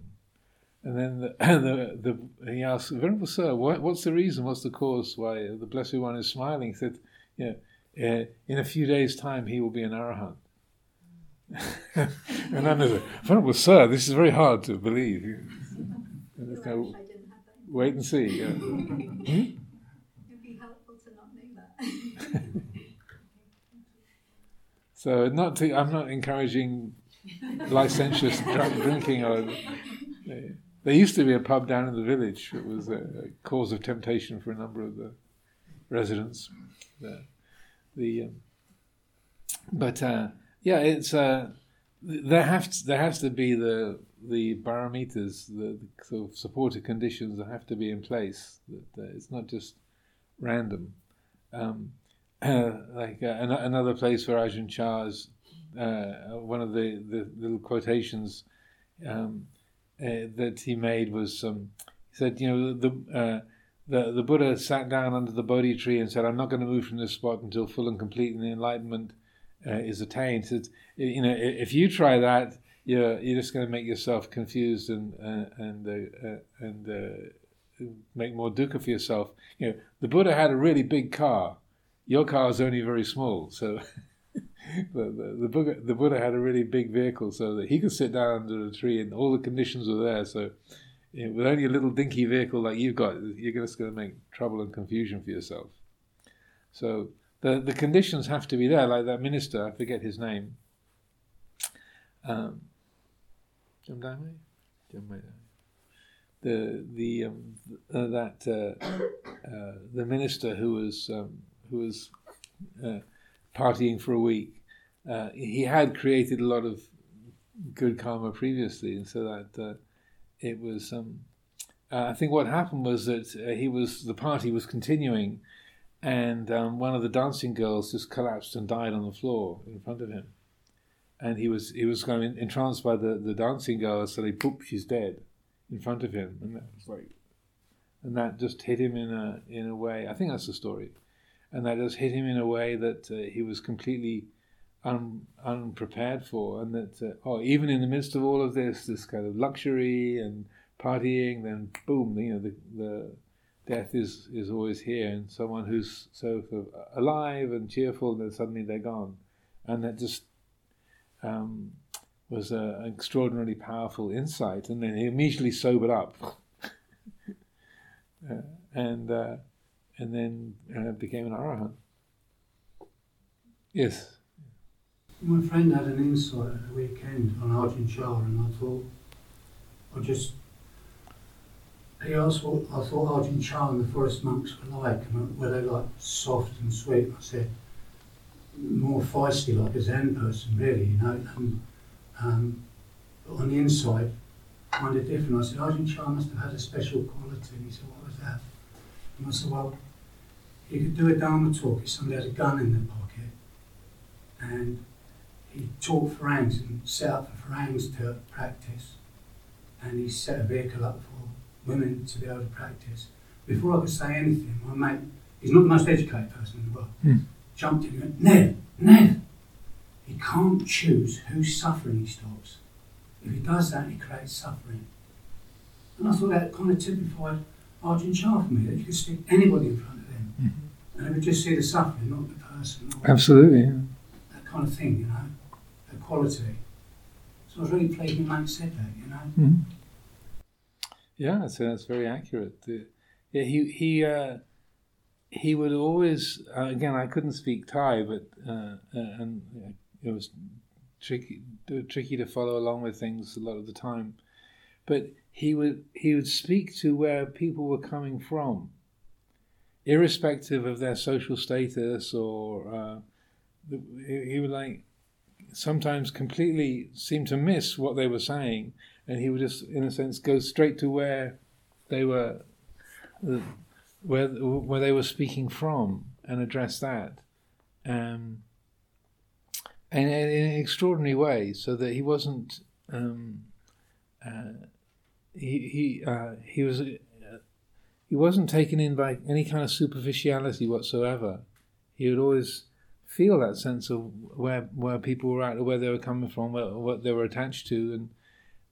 And then the, the, the, he asks, Venerable Sir, what, what's the reason, what's the cause why the Blessed One is smiling? He said, yeah, uh, in a few days' time he will be an arahant. and Ananda said, Venerable Sir, this is very hard to believe. And kind of, I didn't have that. wait and see. Yeah. It'd be helpful to not know that. So not to, I'm not encouraging licentious drunk drinking. Or there used to be a pub down in the village. It was a, a cause of temptation for a number of the residents. The, the um, but uh, yeah, it's uh, there have to, there has to be the the paramitas, the, the sort of supportive conditions that have to be in place. That uh, it's not just random. Um, like uh, an- another place where Ajahn Chah's uh, one of the, the little quotations um, uh, that he made was um, he said, you know, the, uh, the the Buddha sat down under the Bodhi tree and said, "I'm not going to move from this spot until full and complete enlightenment uh, is attained." Said, you know, if you try that, you're you're just going to make yourself confused and uh, and uh, uh, and uh, make more dukkha for yourself. You know, the Buddha had a really big car your car is only very small, so the, the, the, Buddha, the Buddha had a really big vehicle so that he could sit down under a tree and all the conditions were there. So with only a little dinky vehicle like you've got, you're just going to make trouble and confusion for yourself. So the, the conditions have to be there, like that minister, I forget his name. Um. The the um, uh, that uh, uh, the minister who was um, who was uh, partying for a week, uh, he had created a lot of good karma previously, and so that uh, it was. Um, uh, I think what happened was that uh, he was the party was continuing, and um, one of the dancing girls just collapsed and died on the floor in front of him, and he was he was kind of entranced by the, the dancing girl, so he poop, she's dead, in front of him, and that was like, and that just hit him in a in a way. I think that's the story, and that just hit him in a way that uh, he was completely un, unprepared for, and that uh, oh, even in the midst of all of this, this kind of luxury and partying, then boom, you know, the, the death is is always here, and someone who's so sort of alive and cheerful, and then suddenly they're gone, and that just um, was an extraordinarily powerful insight, and then he immediately sobered up, uh, and uh, and then uh, became an arahant. Yes. My friend had an insight at the weekend on Ajahn Chah, and I thought, I just, he asked what I thought Ajahn Chah and the forest monks were like, and were they like soft and sweet? I said, more feisty, like a Zen person, really, you know. And um, but on the inside, kind of different. I said, Ajahn Chah must have had a special quality. And he said, what was that? And I said, well, he could do a Dharma talk if somebody had a gun in their pocket, and he taught Farangs and set up for Farangs to practice, and he set a vehicle up for women to be able to practice. Before I could say anything, my mate, he's not the most educated person in the world, Hmm. jumped in and went, Ned, Ned, he can't choose whose suffering he stops. If he does that, he creates suffering. And I thought that kind of typified Ajahn Chah for me, that you could stick anybody in front of them, Mhm. and they would just see the suffering, not the person. or Absolutely. yeah. that kind of thing, you know, quality. So I was really pleased my mate said that, you know. Mhm. Yeah, so that's very accurate. Yeah, he he uh, he would always uh, again. I couldn't speak Thai, but uh, uh, and uh, it was tricky tricky to follow along with things a lot of the time. But he would he would speak to where people were coming from, irrespective of their social status or uh, he would like sometimes completely seem to miss what they were saying and he would just, in a sense, go straight to where they were, uh, where where they were speaking from, and address that, um, and, and in an extraordinary way, so that he wasn't, um, uh, he he uh, he was. Uh, he wasn't taken in by any kind of superficiality whatsoever. He would always feel that sense of where where people were at, or where they were coming from, where, what they were attached to, and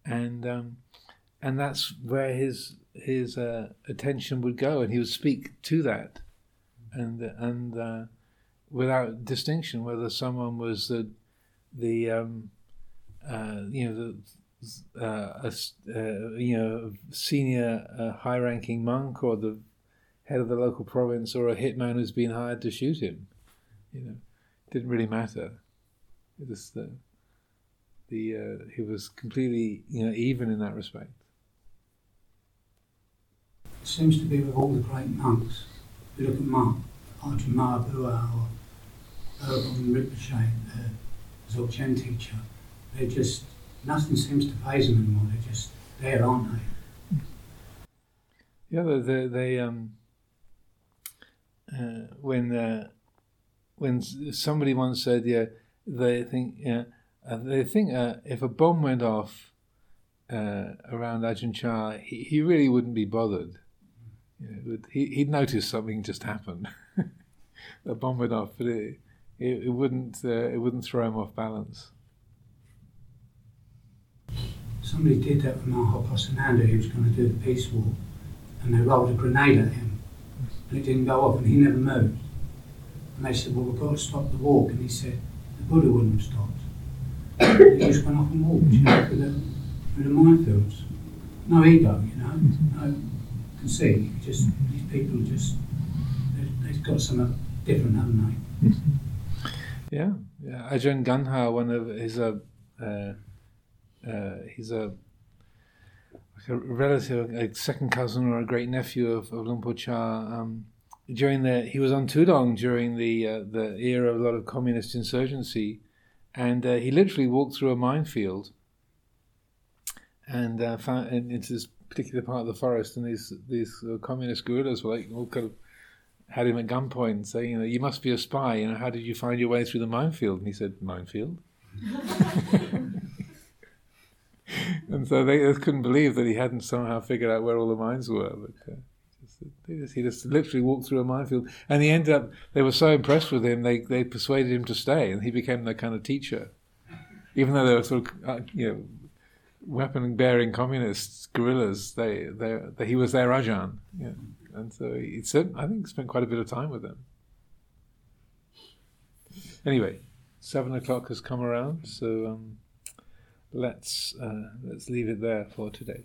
and um, and that's where his his uh, attention would go, and he would speak to that, and and uh, without distinction whether someone was the the um, uh, you know the uh, a, uh, you know senior uh, high ranking monk or the head of the local province or a hitman who's been hired to shoot him, you know, didn't really matter. It was the the uh, he was completely you know even in that respect. It seems to be with all the great monks. You look at Mark, Ajahn Mahabua or Urgyen Rinpoche, the Dzogchen teacher, they just, nothing seems to faze them anymore. They're just there, aren't they? Yeah, they they, they um uh, when uh, when somebody once said yeah they think yeah uh, they think uh, if a bomb went off uh, around Ajahn Chah he, he really wouldn't be bothered. Know, he he'd notice something just happened. a bomb went off, but it it, it wouldn't uh, it wouldn't throw him off balance. Somebody did that with Maha Ghosananda. He was going to do the peace walk, and they rolled a grenade at him, and it didn't go off, and he never moved. And they said, "Well, we've got to stop the walk," and he said, "The Buddha wouldn't have stopped. he just went off and walked, you know, through the, through the minefields. No ego, you know. No conceit. You just these people just they, they've got something different, haven't they? Yeah, yeah. Ajahn Ganha, one of his uh, uh, uh, he's a a relative, a second cousin or a great nephew of, of Luang Por Chah. Um, during the he was on Tudong during the uh, the era of a lot of communist insurgency, and uh, he literally walked through a minefield and uh, found and into this particular part of the forest, and these these uh, communist guerrillas were like all kind of had him at gunpoint, saying, "You know, you must be a spy. You know, how did you find your way through the minefield?" And he said, "Minefield." and so they couldn't believe that he hadn't somehow figured out where all the mines were. But uh, just, he just literally walked through a minefield, and he ended up. They were so impressed with him, they they persuaded him to stay, and he became their kind of teacher. Even though they were sort of, uh, you know, weapon-bearing communists, guerrillas, they, they, they, he was their Ajahn, Yeah. And so he spent, I think, spent quite a bit of time with them. Anyway, seven o'clock has come around, so um, let's uh, let's leave it there for today.